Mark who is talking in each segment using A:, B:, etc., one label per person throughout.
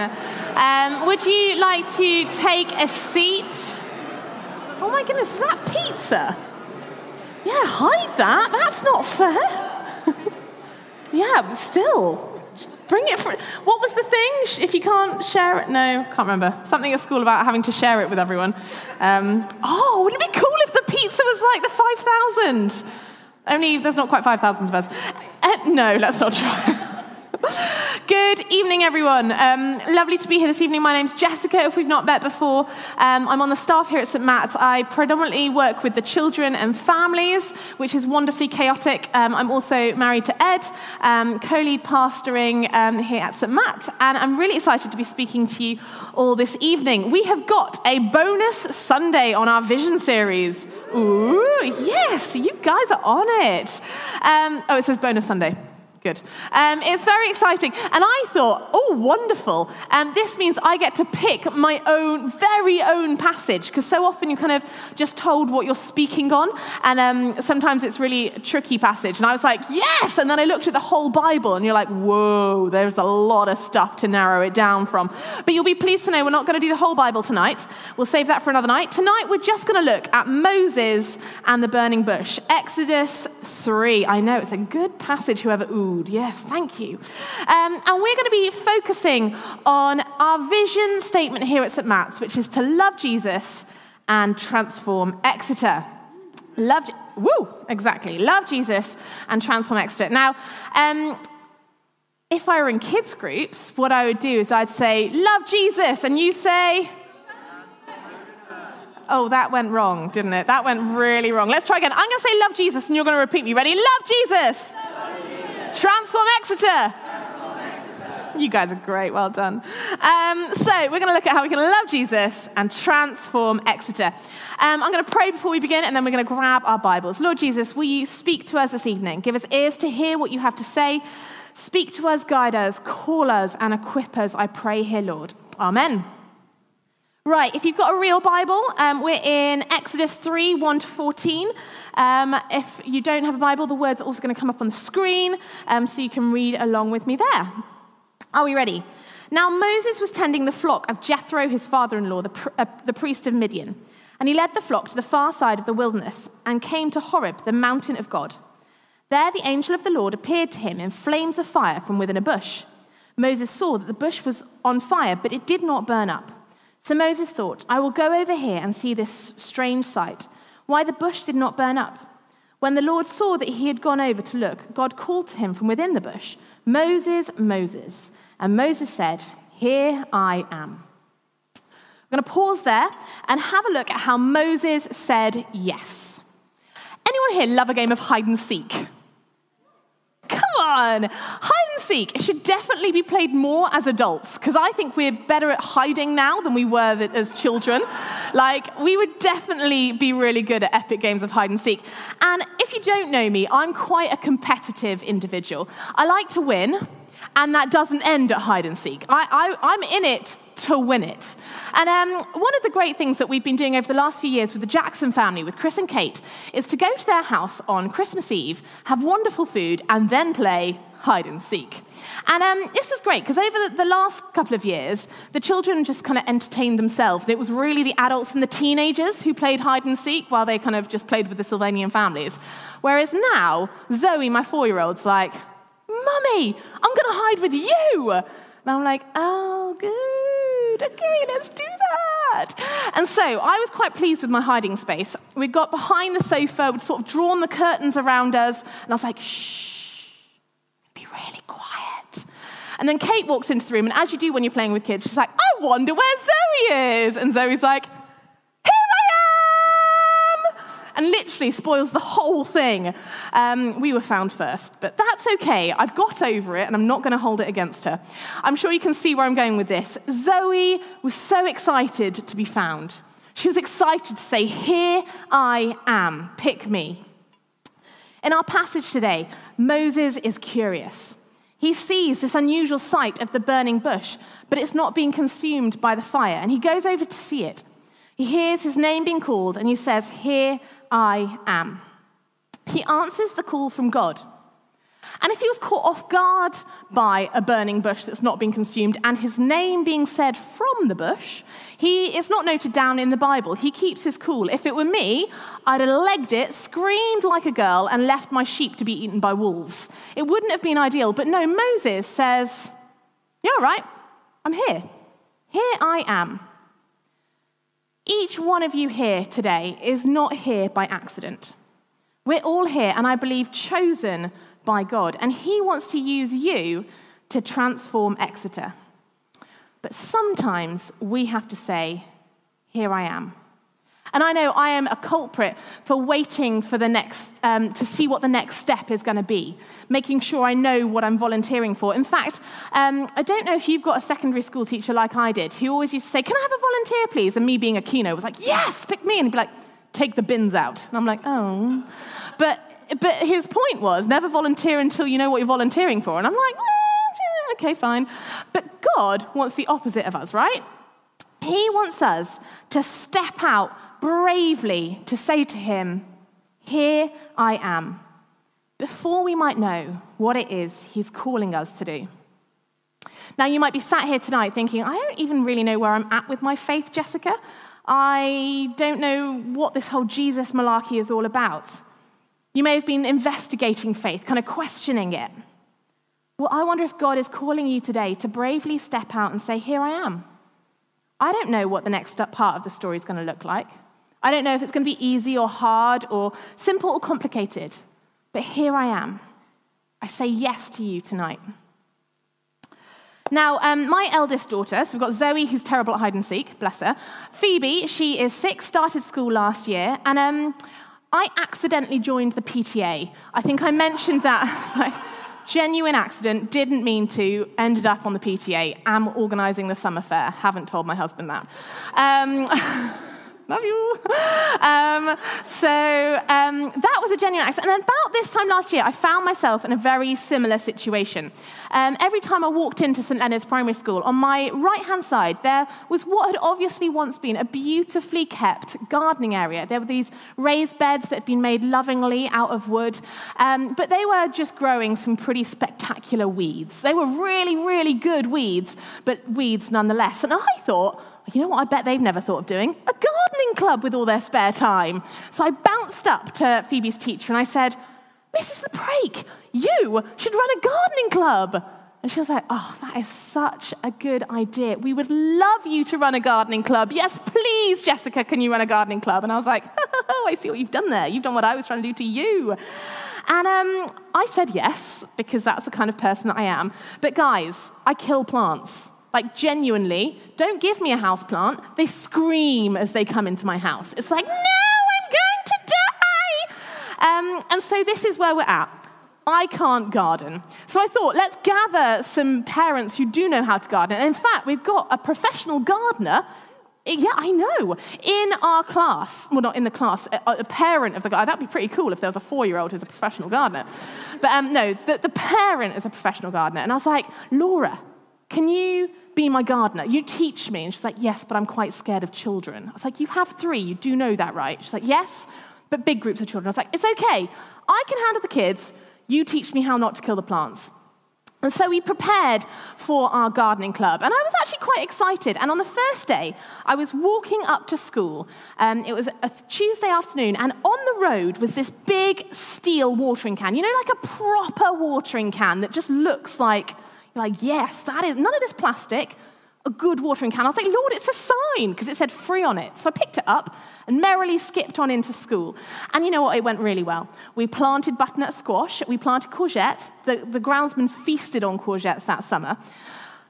A: Um, would you like to take a seat? Oh my goodness, is that pizza? Yeah, hide that. That's not fair. yeah, but still. Bring it for. What was the thing? If you can't share it, no, can't remember. Something at school about having to share it with everyone. Um, oh, wouldn't it be cool if the pizza was like the 5,000? Only there's not quite 5,000 of us. Uh, no, let's not try. Good evening, everyone. Um, lovely to be here this evening. My name's Jessica, if we've not met before. Um, I'm on the staff here at St. Matt's. I predominantly work with the children and families, which is wonderfully chaotic. Um, I'm also married to Ed, um, co lead pastoring um, here at St. Matt's, and I'm really excited to be speaking to you all this evening. We have got a bonus Sunday on our Vision series. Ooh, yes, you guys are on it. Um, oh, it says bonus Sunday. Good. Um, it's very exciting. And I thought, oh, wonderful. Um, this means I get to pick my own, very own passage, because so often you're kind of just told what you're speaking on. And um, sometimes it's really a tricky passage. And I was like, yes. And then I looked at the whole Bible, and you're like, whoa, there's a lot of stuff to narrow it down from. But you'll be pleased to know we're not going to do the whole Bible tonight. We'll save that for another night. Tonight, we're just going to look at Moses and the burning bush. Exodus 3. I know, it's a good passage, whoever, ooh food. Yes, thank you. Um, and we're going to be focusing on our vision statement here at St. Matt's, which is to love Jesus and transform Exeter. Love, woo, exactly. Love Jesus and transform Exeter. Now, um, if I were in kids' groups, what I would do is I'd say, Love Jesus, and you say, Oh, that went wrong, didn't it? That went really wrong. Let's try again. I'm going to say, Love Jesus, and you're going to repeat me. Ready? Love Jesus. Transform Exeter. You guys are great, well done. Um, so, we're going to look at how we can love Jesus and transform Exeter. Um, I'm going to pray before we begin, and then we're going to grab our Bibles. Lord Jesus, will you speak to us this evening? Give us ears to hear what you have to say. Speak to us, guide us, call us, and equip us, I pray here, Lord. Amen. Right, if you've got a real Bible, um, we're in Exodus 3 1 to 14. Um, if you don't have a Bible, the words are also going to come up on the screen um, so you can read along with me there. Are we ready? Now, Moses was tending the flock of Jethro, his father in law, the, uh, the priest of Midian. And he led the flock to the far side of the wilderness and came to Horeb, the mountain of God. There, the angel of the Lord appeared to him in flames of fire from within a bush. Moses saw that the bush was on fire, but it did not burn up. So Moses thought, I will go over here and see this strange sight, why the bush did not burn up. When the Lord saw that he had gone over to look, God called to him from within the bush, Moses, Moses. And Moses said, Here I am. I'm going to pause there and have a look at how Moses said yes. Anyone here love a game of hide and seek? Come on. Hide seek should definitely be played more as adults because I think we're better at hiding now than we were as children. Like, we would definitely be really good at epic games of hide and seek. And if you don't know me, I'm quite a competitive individual. I like to win, and that doesn't end at hide and seek. I, I'm in it to win it. And um, one of the great things that we've been doing over the last few years with the Jackson family, with Chris and Kate, is to go to their house on Christmas Eve, have wonderful food, and then play hide and seek. And um, this was great because over the, the, last couple of years, the children just kind of entertained themselves. and It was really the adults and the teenagers who played hide and seek while they kind of just played with the Sylvanian families. Whereas now, Zoe, my four year old's like, Mummy, I'm going to hide with you. And I'm like, oh, good. Okay, let's do that. And so I was quite pleased with my hiding space. We got behind the sofa, we'd sort of drawn the curtains around us, and I was like, shh, really quiet. And then Kate walks into the room, and as you do when you're playing with kids, she's like, I wonder where Zoe is. And Zoe's like, here I am, and literally spoils the whole thing. Um, we were found first, but that's okay. I've got over it and I'm not going to hold it against her. I'm sure you can see where I'm going with this. Zoe was so excited to be found. She was excited to say, Here I am, pick me. In our passage today, Moses is curious. He sees this unusual sight of the burning bush, but it's not being consumed by the fire, and he goes over to see it. He hears his name being called, and he says, Here I am. He answers the call from God. And if he was caught off guard by a burning bush that's not been consumed and his name being said from the bush, he is not noted down in the Bible. He keeps his cool. If it were me, I'd have legged it, screamed like a girl, and left my sheep to be eaten by wolves. It wouldn't have been ideal. But no, Moses says, You're all right. I'm here. Here I am. Each one of you here today is not here by accident. We're all here, and I believe chosen by God, and He wants to use you to transform Exeter. But sometimes we have to say, Here I am. And I know I am a culprit for waiting for the next, um, to see what the next step is going to be, making sure I know what I'm volunteering for. In fact, um, I don't know if you've got a secondary school teacher like I did, who always used to say, Can I have a volunteer, please? And me being a keno was like, Yes, pick me. And he'd be like, Take the bins out. And I'm like, Oh. But, but his point was never volunteer until you know what you're volunteering for. And I'm like, eh, Okay, fine. But God wants the opposite of us, right? He wants us to step out bravely to say to him, Here I am, before we might know what it is he's calling us to do. Now, you might be sat here tonight thinking, I don't even really know where I'm at with my faith, Jessica. I don't know what this whole Jesus malarkey is all about. You may have been investigating faith, kind of questioning it. Well, I wonder if God is calling you today to bravely step out and say, Here I am. I don't know what the next part of the story is going to look like. I don't know if it's going to be easy or hard or simple or complicated, but here I am. I say yes to you tonight. Now, um, my eldest daughter, so we've got Zoe, who's terrible at hide and seek, bless her. Phoebe, she is six, started school last year, and um, I accidentally joined the PTA. I think I mentioned that. like, genuine accident, didn't mean to, ended up on the PTA, am organising the summer fair, haven't told my husband that. Um, love you. Um, so um, that was a genuine accident. And about this time last year, I found myself in a very similar situation. Um, every time I walked into St Leonard's Primary School, on my right hand side, there was what had obviously once been a beautifully kept gardening area. There were these raised beds that had been made lovingly out of wood, um, but they were just growing some pretty spectacular weeds. They were really, really good weeds, but weeds nonetheless. And I thought, you know what I bet they've never thought of doing? A gardening club with all their spare time. So I bounced up to Phoebe's teacher and I said, Mrs. LePrake, you should run a gardening club. And she was like, Oh, that is such a good idea. We would love you to run a gardening club. Yes, please, Jessica, can you run a gardening club? And I was like, Oh, I see what you've done there. You've done what I was trying to do to you. And um, I said yes, because that's the kind of person that I am. But guys, I kill plants like genuinely, don't give me a house plant. They scream as they come into my house. It's like, no, I'm going to die. Um, and so this is where we're at. I can't garden. So I thought, let's gather some parents who do know how to garden. And in fact, we've got a professional gardener yeah, I know. In our class, well, not in the class, a, a parent of the guy, that'd be pretty cool if there was a four year old who's a professional gardener. But um, no, the, the parent is a professional gardener. And I was like, Laura, can you be my gardener. You teach me. And she's like, Yes, but I'm quite scared of children. I was like, You have three. You do know that, right? She's like, Yes, but big groups of children. I was like, It's okay. I can handle the kids. You teach me how not to kill the plants. And so we prepared for our gardening club. And I was actually quite excited. And on the first day, I was walking up to school. Um, it was a Tuesday afternoon. And on the road was this big steel watering can. You know, like a proper watering can that just looks like like, yes, that is none of this plastic, a good watering can. I was like, Lord, it's a sign because it said free on it. So I picked it up and merrily skipped on into school. And you know what? It went really well. We planted butternut squash, we planted courgettes. The, the groundsman feasted on courgettes that summer.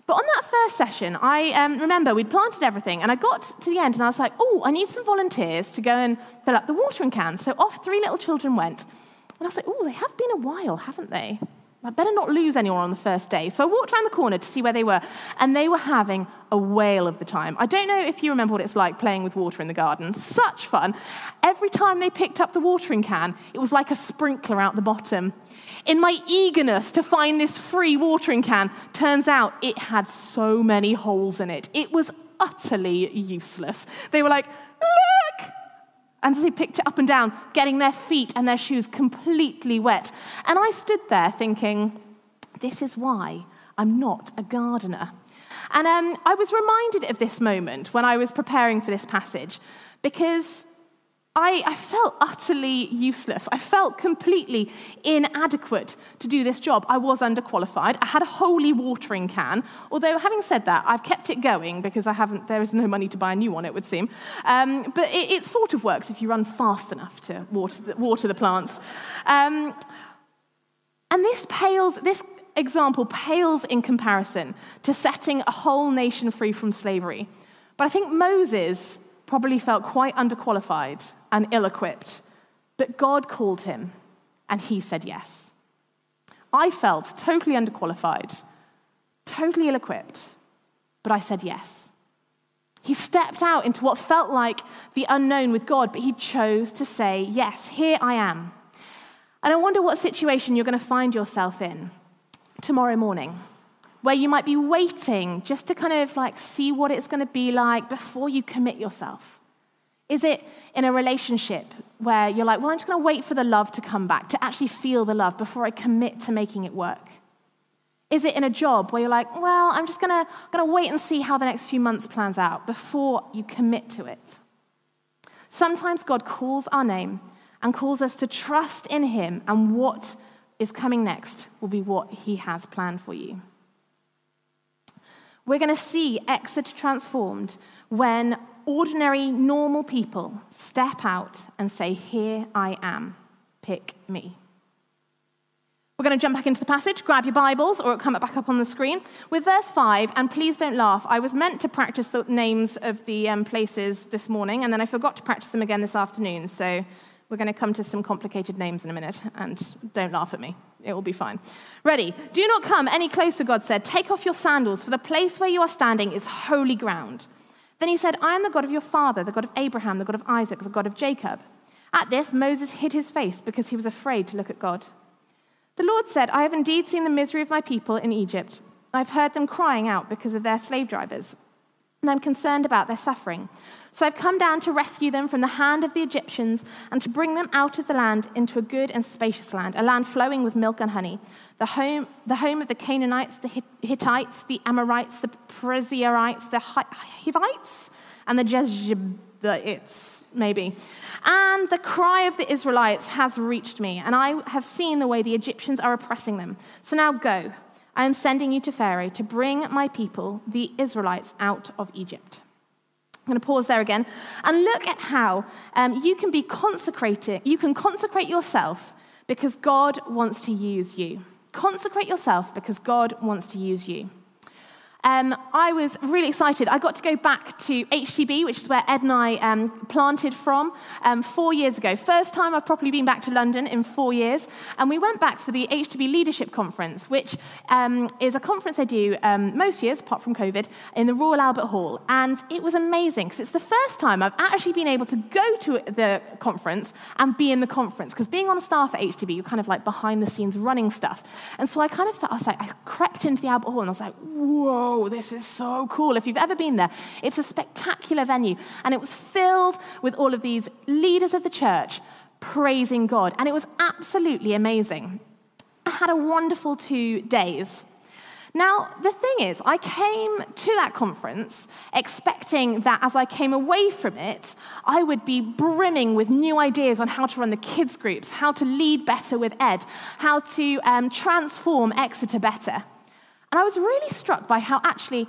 A: But on that first session, I um, remember we'd planted everything, and I got to the end and I was like, oh, I need some volunteers to go and fill up the watering can. So off three little children went. And I was like, oh, they have been a while, haven't they? I better not lose anyone on the first day. So I walked around the corner to see where they were, and they were having a whale of the time. I don't know if you remember what it's like playing with water in the garden. Such fun. Every time they picked up the watering can, it was like a sprinkler out the bottom. In my eagerness to find this free watering can, turns out it had so many holes in it. It was utterly useless. They were like, look, and as they picked it up and down, getting their feet and their shoes completely wet. And I stood there thinking, this is why I'm not a gardener. And um, I was reminded of this moment when I was preparing for this passage because I, I, felt utterly useless. I felt completely inadequate to do this job. I was underqualified. I had a holey watering can, although, having said that, I've kept it going because I haven't, there is no money to buy a new one, it would seem. Um, but it, it, sort of works if you run fast enough to water the, water the plants. Um, and this pales, this example pales in comparison to setting a whole nation free from slavery. But I think Moses probably felt quite underqualified and ill equipped, but God called him and he said yes. I felt totally underqualified, totally ill equipped, but I said yes. He stepped out into what felt like the unknown with God, but he chose to say, Yes, here I am. And I wonder what situation you're going to find yourself in tomorrow morning where you might be waiting just to kind of like see what it's going to be like before you commit yourself? Is it in a relationship where you're like, well, I'm just going to wait for the love to come back, to actually feel the love before I commit to making it work? Is it in a job where you're like, well, I'm just going to, wait and see how the next few months plans out before you commit to it? Sometimes God calls our name and calls us to trust in Him, and what is coming next will be what He has planned for you. We're going to see Exeter transformed when ordinary, normal people step out and say, Here I am, pick me. We're going to jump back into the passage, grab your Bibles, or it'll come back up on the screen. With verse 5, and please don't laugh, I was meant to practice the names of the um, places this morning, and then I forgot to practice them again this afternoon. So we're going to come to some complicated names in a minute, and don't laugh at me. It will be fine. Ready? Do not come any closer, God said. Take off your sandals, for the place where you are standing is holy ground. Then he said, I am the God of your father, the God of Abraham, the God of Isaac, the God of Jacob. At this, Moses hid his face because he was afraid to look at God. The Lord said, I have indeed seen the misery of my people in Egypt. I've heard them crying out because of their slave drivers, and I'm concerned about their suffering. So I've come down to rescue them from the hand of the Egyptians and to bring them out of the land into a good and spacious land, a land flowing with milk and honey, the home, the home of the Canaanites, the Hittites, the Amorites, the Perizzites, the Hivites, and the Jebusites, maybe. And the cry of the Israelites has reached me, and I have seen the way the Egyptians are oppressing them. So now go. I am sending you to Pharaoh to bring my people, the Israelites, out of Egypt. I'm going to pause there again and look at how um, you can be consecrated. You can consecrate yourself because God wants to use you. Consecrate yourself because God wants to use you. Um, I was really excited. I got to go back to HTB, which is where Ed and I um, planted from um, four years ago. First time I've properly been back to London in four years. And we went back for the HTB Leadership Conference, which um, is a conference they do um, most years, apart from COVID, in the Royal Albert Hall. And it was amazing because it's the first time I've actually been able to go to the conference and be in the conference. Because being on staff at HTB, you're kind of like behind the scenes running stuff. And so I kind of felt, I was like, I crept into the Albert Hall and I was like, whoa whoa, this is so cool. If you've ever been there, it's a spectacular venue. And it was filled with all of these leaders of the church praising God. And it was absolutely amazing. I had a wonderful two days. Now, the thing is, I came to that conference expecting that as I came away from it, I would be brimming with new ideas on how to run the kids' groups, how to lead better with Ed, how to um, transform Exeter better. And I was really struck by how actually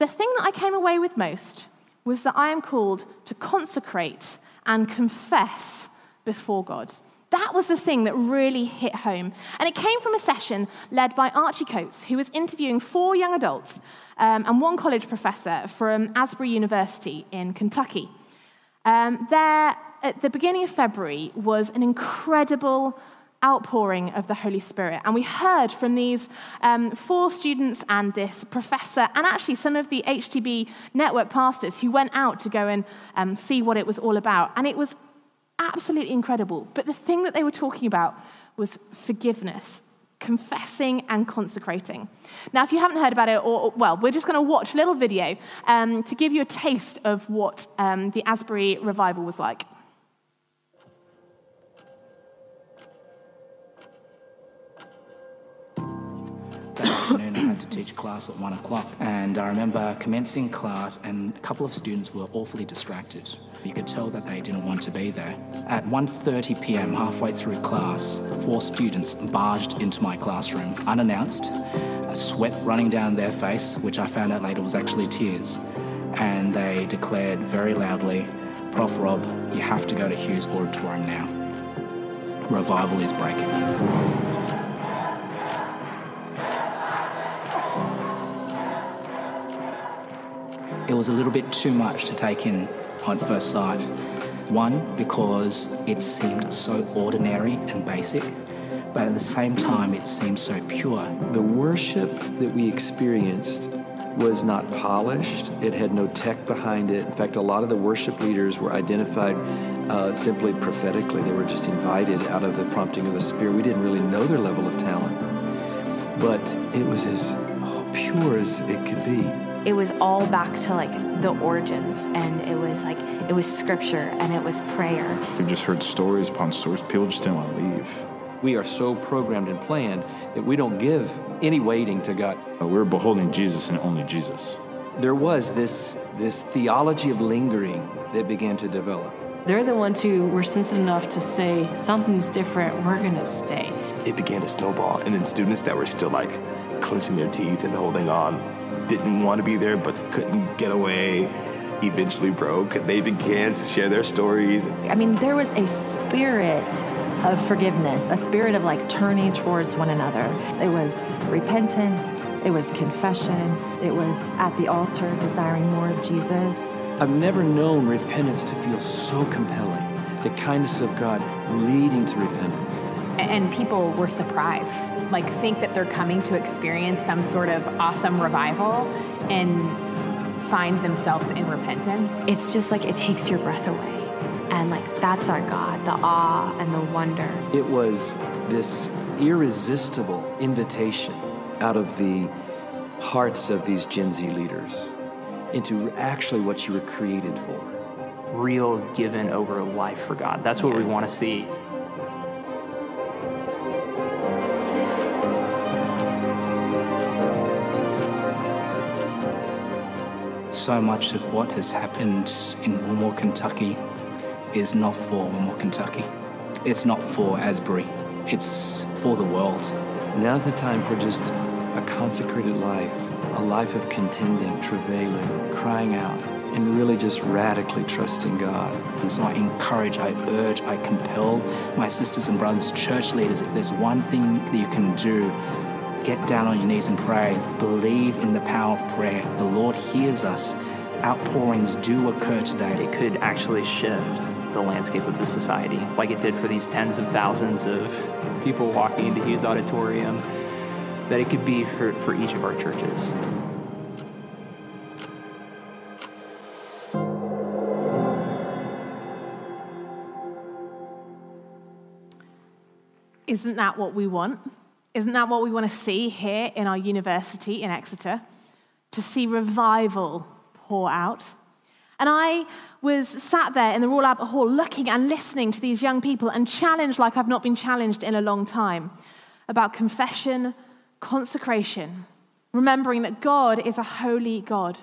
A: the thing that I came away with most was that I am called to consecrate and confess before God. That was the thing that really hit home. And it came from a session led by Archie Coates, who was interviewing four young adults um, and one college professor from Asbury University in Kentucky. Um, there, at the beginning of February, was an incredible outpouring of the Holy Spirit. And we heard from these um, four students and this professor, and actually some of the HTB network pastors who went out to go and um, see what it was all about. And it was absolutely incredible. But the thing that they were talking about was forgiveness. Confessing and consecrating. Now, if you haven't heard about it, or, well, we're just going to watch a little video um, to give you a taste of what um, the Asbury revival was like.
B: Had to teach class at one o'clock. And I remember commencing class, and a couple of students were awfully distracted. You could tell that they didn't want to be there. At 1:30 p.m., halfway through class, four students barged into my classroom unannounced, a sweat running down their face, which I found out later was actually tears. And they declared very loudly, Prof. Rob, you have to go to Hughes Auditorium now. Revival is breaking. It was a little bit too much to take in on first sight. One, because it seemed so ordinary and basic, but at the same time, it seemed so pure.
C: The worship that we experienced was not polished. It had no tech behind it. In fact, a lot of the worship leaders were identified uh, simply prophetically. They were just invited out of the prompting of the Spirit. We didn't really know their level of talent, but it was as pure as it could be
D: it was all back to like the origins and it was like it was scripture and it was prayer.
E: We've just heard stories upon stories. People just didn't want to leave.
C: We are so programmed and planned that we don't give any waiting to god.
E: We're beholding jesus and only jesus.
C: There was this this theology of lingering that began to develop.
F: They're the ones who were sensitive enough to say something's different. We're going to stay.
G: It began to snowball and then students that were still like clenching their teeth and holding on didn't want to be there but couldn't get away eventually broke. They began to share their stories.
H: I mean, there was a spirit of forgiveness, a spirit of like turning towards one another. It was repentance, it was confession, it was at the altar desiring more of Jesus.
C: I've never known repentance to feel so compelling. The kindness of God leading to repentance.
I: And people were surprised like think that they're coming to experience some sort of awesome revival and find themselves in repentance.
D: It's just like it takes your breath away. And like that's our God, the awe and the wonder.
C: It was this irresistible invitation out of the hearts of these Gen Z leaders into actually what you were created for.
J: Real given over life for God. That's what yeah. we want to see
B: so much of what has happened in Wilmore, Kentucky is not for Wilmore, Kentucky. It's not for Asbury. It's for the world.
C: Now's the time for just a consecrated life, a life of contending, travailing, crying out, and really just radically trusting God.
B: And so I encourage, I urge, I compel my sisters and brothers, church leaders, if there's one thing that you can do Get down on your knees and pray. Believe in the power of prayer. The Lord hears us. Outpourings do occur today.
J: It could actually shift the landscape of the society, like it did for these tens of thousands of people walking into Hughes Auditorium, that it could be for, for each of our churches.
A: Isn't that what we want? Isn't that what we want to see here in our university in Exeter? To see revival pour out. And I was sat there in the Royal Albert Hall looking and listening to these young people and challenged like I've not been challenged in a long time about confession, consecration, remembering that God is a holy God.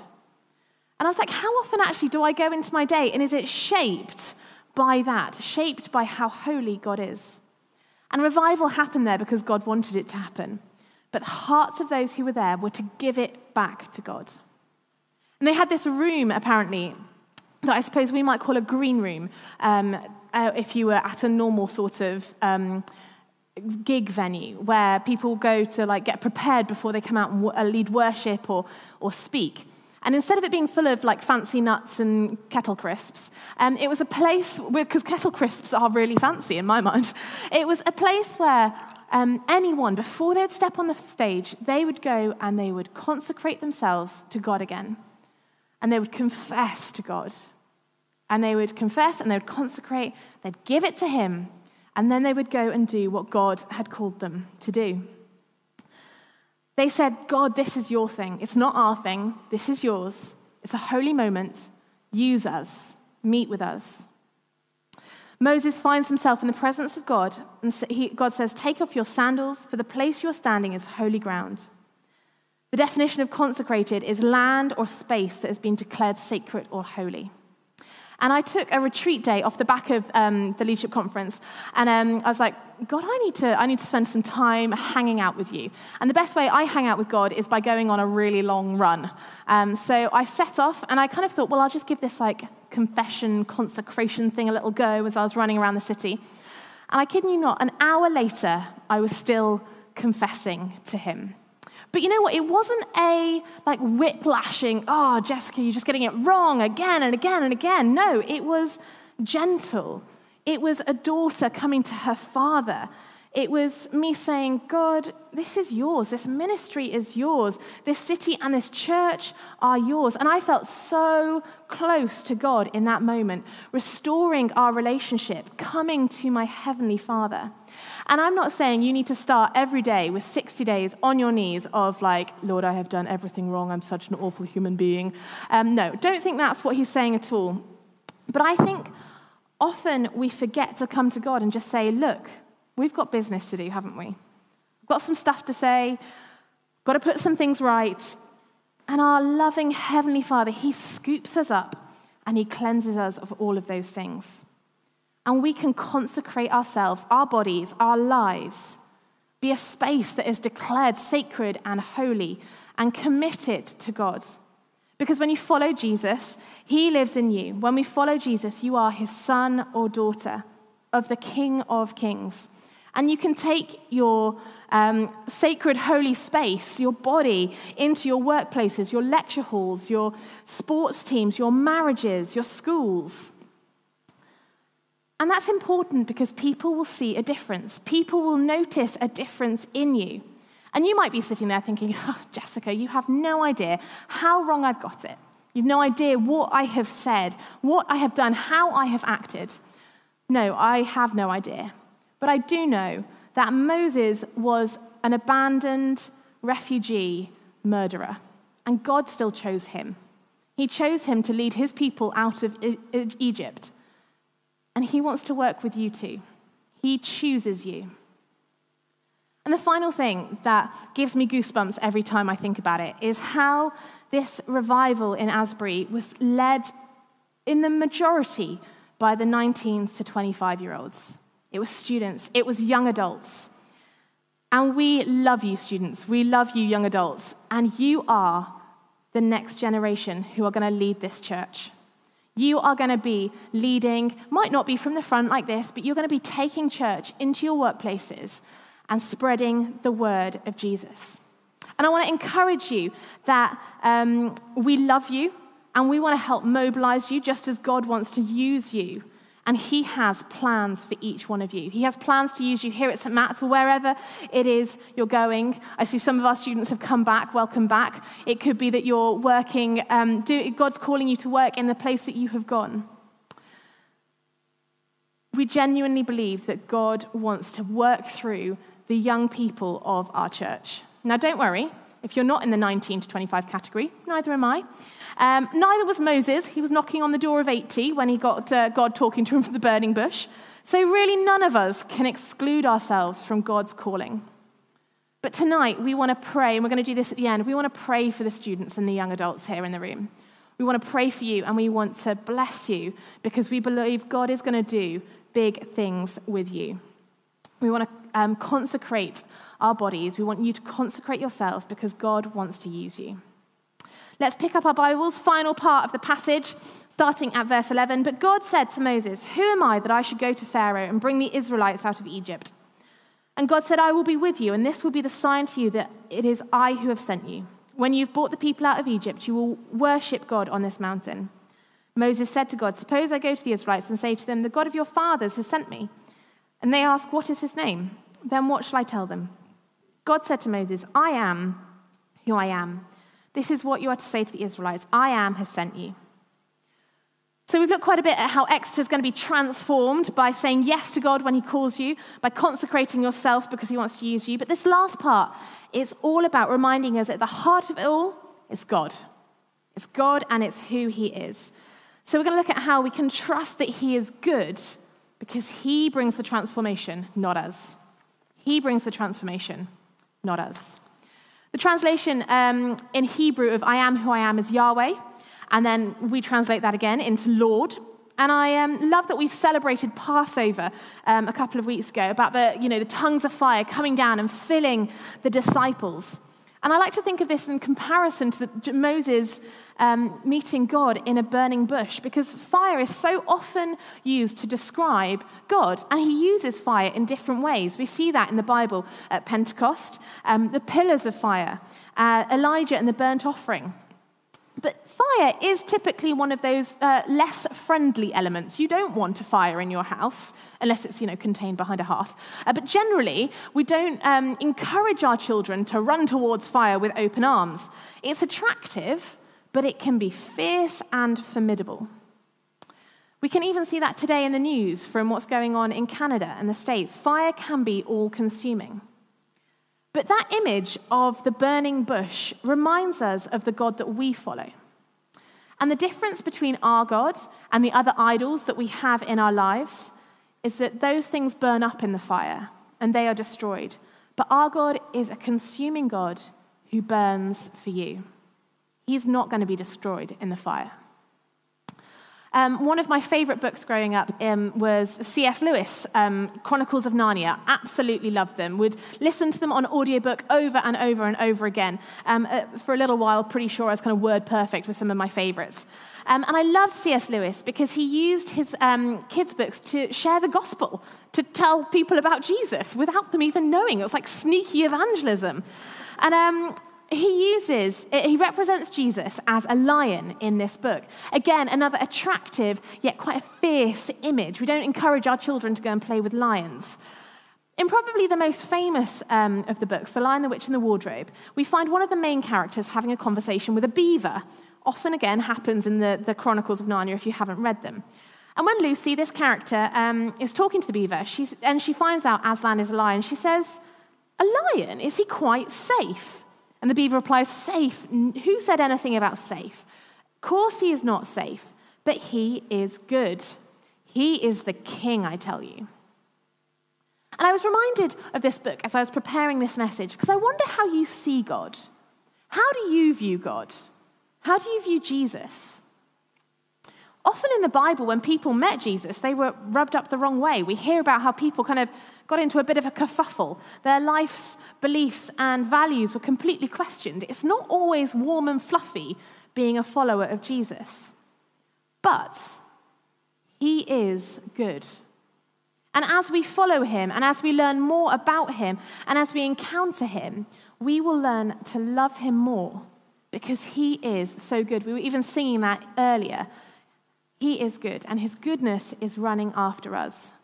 A: And I was like, how often actually do I go into my day and is it shaped by that, shaped by how holy God is? And revival happened there because God wanted it to happen. But the hearts of those who were there were to give it back to God. And they had this room, apparently, that I suppose we might call a green room um, uh, if you were at a normal sort of um, gig venue where people go to like get prepared before they come out and w- uh, lead worship or, or speak. And instead of it being full of like fancy nuts and kettle crisps, um, it was a place because kettle crisps are really fancy in my mind. It was a place where um, anyone, before they'd step on the stage, they would go and they would consecrate themselves to God again. And they would confess to God. And they would confess and they would consecrate, they'd give it to Him, and then they would go and do what God had called them to do. They said, God, this is your thing. It's not our thing. This is yours. It's a holy moment. Use us. Meet with us. Moses finds himself in the presence of God, and God says, Take off your sandals, for the place you're standing is holy ground. The definition of consecrated is land or space that has been declared sacred or holy. And I took a retreat day off the back of um, the leadership conference, and um, I was like, God, I need, to, I need to spend some time hanging out with you. And the best way I hang out with God is by going on a really long run. Um, so I set off, and I kind of thought, well, I'll just give this like confession, consecration thing a little go as I was running around the city. And I kid you not, an hour later, I was still confessing to him. But you know what? It wasn't a like whiplashing, oh, Jessica, you're just getting it wrong again and again and again. No, it was gentle. It was a daughter coming to her father it was me saying, God, this is yours. This ministry is yours. This city and this church are yours. And I felt so close to God in that moment, restoring our relationship, coming to my Heavenly Father. And I'm not saying you need to start every day with 60 days on your knees of, like, Lord, I have done everything wrong. I'm such an awful human being. Um, no, don't think that's what he's saying at all. But I think often we forget to come to God and just say, Look, We've got business to do, haven't we? We've got some stuff to say, got to put some things right. And our loving Heavenly Father, He scoops us up and He cleanses us of all of those things. And we can consecrate ourselves, our bodies, our lives, be a space that is declared sacred and holy and committed to God. Because when you follow Jesus, He lives in you. When we follow Jesus, you are His son or daughter of the King of Kings. And you can take your um, sacred, holy space, your body, into your workplaces, your lecture halls, your sports teams, your marriages, your schools. And that's important because people will see a difference. People will notice a difference in you. And you might be sitting there thinking, oh, Jessica, you have no idea how wrong I've got it. You've no idea what I have said, what I have done, how I have acted. No, I have no idea. But I do know that Moses was an abandoned refugee murderer, and God still chose him. He chose him to lead his people out of Egypt, and he wants to work with you too. He chooses you. And the final thing that gives me goosebumps every time I think about it is how this revival in Asbury was led in the majority by the 19 to 25 year olds. It was students, it was young adults. And we love you, students. We love you, young adults. And you are the next generation who are going to lead this church. You are going to be leading, might not be from the front like this, but you're going to be taking church into your workplaces and spreading the word of Jesus. And I want to encourage you that um, we love you and we want to help mobilize you just as God wants to use you and He has plans for each one of you. He has plans to use you here at St. Matt's or wherever it is you're going. I see some of our students have come back. Welcome back. It could be that you're working, um, do, God's calling you to work in the place that you have gone. We genuinely believe that God wants to work through the young people of our church. Now, don't worry, if you're not in the 19 to 25 category, neither am I. Um, neither was Moses. He was knocking on the door of 80 when he got uh, God talking to him from the burning bush. So, really, none of us can exclude ourselves from God's calling. But tonight, we want to pray, and we're going to do this at the end. We want to pray for the students and the young adults here in the room. We want to pray for you, and we want to bless you because we believe God is going to do big things with you. We want to um, consecrate our bodies. We want you to consecrate yourselves because God wants to use you. Let's pick up our Bibles, final part of the passage, starting at verse 11. But God said to Moses, Who am I that I should go to Pharaoh and bring the Israelites out of Egypt? And God said, I will be with you, and this will be the sign to you that it is I who have sent you. When you've brought the people out of Egypt, you will worship God on this mountain. Moses said to God, Suppose I go to the Israelites and say to them, The God of your fathers has sent me. And they ask, What is his name? Then what shall I tell them? God said to Moses, I am who I am. This is what you are to say to the Israelites I am has sent you. So we've looked quite a bit at how Exeter is going to be transformed by saying yes to God when He calls you, by consecrating yourself because He wants to use you. But this last part is all about reminding us at the heart of it all is God. It's God and it's who He is. So we're going to look at how we can trust that He is good because He brings the transformation, not us. He brings the transformation, not us. The translation um, in Hebrew of I am who I am is Yahweh, and then we translate that again into Lord. And I um, love that we've celebrated Passover um, a couple of weeks ago about the, you know, the tongues of fire coming down and filling the disciples. And I like to think of this in comparison to Moses um, meeting God in a burning bush, because fire is so often used to describe God, and he uses fire in different ways. We see that in the Bible at Pentecost, um, the pillars of fire, uh, Elijah and the burnt offering. But fire is typically one of those uh, less friendly elements. You don't want a fire in your house unless it's you know, contained behind a hearth. Uh, but generally, we don't um, encourage our children to run towards fire with open arms. It's attractive, but it can be fierce and formidable. We can even see that today in the news from what's going on in Canada and the States. Fire can be all consuming. But that image of the burning bush reminds us of the God that we follow. And the difference between our God and the other idols that we have in our lives is that those things burn up in the fire and they are destroyed. But our God is a consuming God who burns for you. He's not going to be destroyed in the fire. Um, one of my favorite books growing up um, was C.S. Lewis, um, Chronicles of Narnia. Absolutely loved them. Would listen to them on audiobook over and over and over again. Um, uh, for a little while, pretty sure I was kind of word perfect with some of my favorites. Um, and I loved C.S. Lewis because he used his um, kids' books to share the gospel, to tell people about Jesus without them even knowing. It was like sneaky evangelism. And he uses, he represents Jesus as a lion in this book. Again, another attractive yet quite a fierce image. We don't encourage our children to go and play with lions. In probably the most famous um, of the books, The Lion, the Witch, and the Wardrobe, we find one of the main characters having a conversation with a beaver. Often, again, happens in the, the Chronicles of Narnia if you haven't read them. And when Lucy, this character, um, is talking to the beaver, and she finds out Aslan is a lion, she says, A lion? Is he quite safe? And the beaver replies, Safe? Who said anything about safe? Of course he is not safe, but he is good. He is the king, I tell you. And I was reminded of this book as I was preparing this message because I wonder how you see God. How do you view God? How do you view Jesus? Often in the Bible, when people met Jesus, they were rubbed up the wrong way. We hear about how people kind of got into a bit of a kerfuffle. Their life's beliefs and values were completely questioned. It's not always warm and fluffy being a follower of Jesus. But he is good. And as we follow him, and as we learn more about him, and as we encounter him, we will learn to love him more because he is so good. We were even singing that earlier he is good, and his goodness is running after us.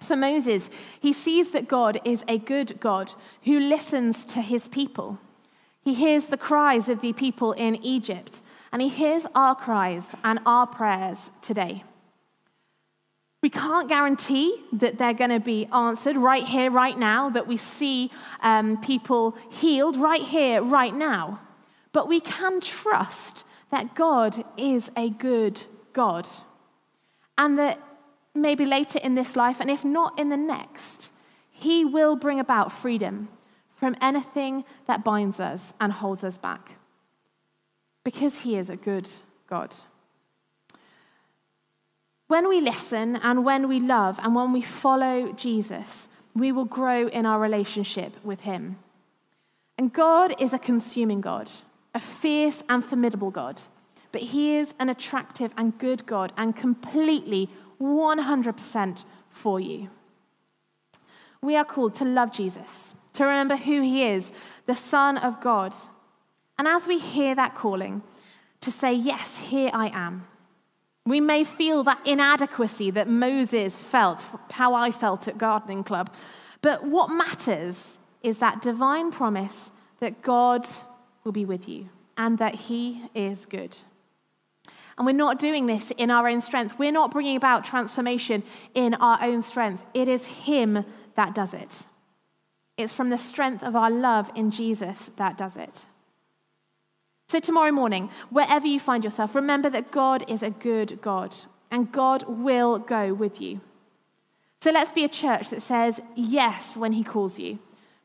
A: For Moses, he sees that God is a good God who listens to his people. He hears the cries of the people in Egypt, and he hears our cries and our prayers today. We can't guarantee that they're going to be answered right here, right now, that we see um, people healed right here, right now. But we can trust that God is a good God. And that maybe later in this life, and if not in the next, He will bring about freedom from anything that binds us and holds us back. Because He is a good God. When we listen and when we love and when we follow Jesus, we will grow in our relationship with Him. And God is a consuming God, a fierce and formidable God but He is an attractive and good God and completely 100% for you. We are called to love Jesus, to remember who He is, the Son of God. And as we hear that calling, to say, Yes, here I am. We may feel that inadequacy that Moses felt, how I felt at gardening club. But what matters is that divine promise that God will be with you and that He is good. And we're not doing this in our own strength. We're not bringing about transformation in our own strength. It is Him that does it. It's from the strength of our love in Jesus that does it. So, tomorrow morning, wherever you find yourself, remember that God is a good God and God will go with you. So, let's be a church that says yes when He calls you,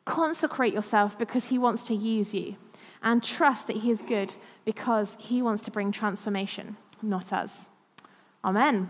A: Consecrate yourself because He wants to use you. And trust that He is good because He wants to bring transformation, not us. Amen.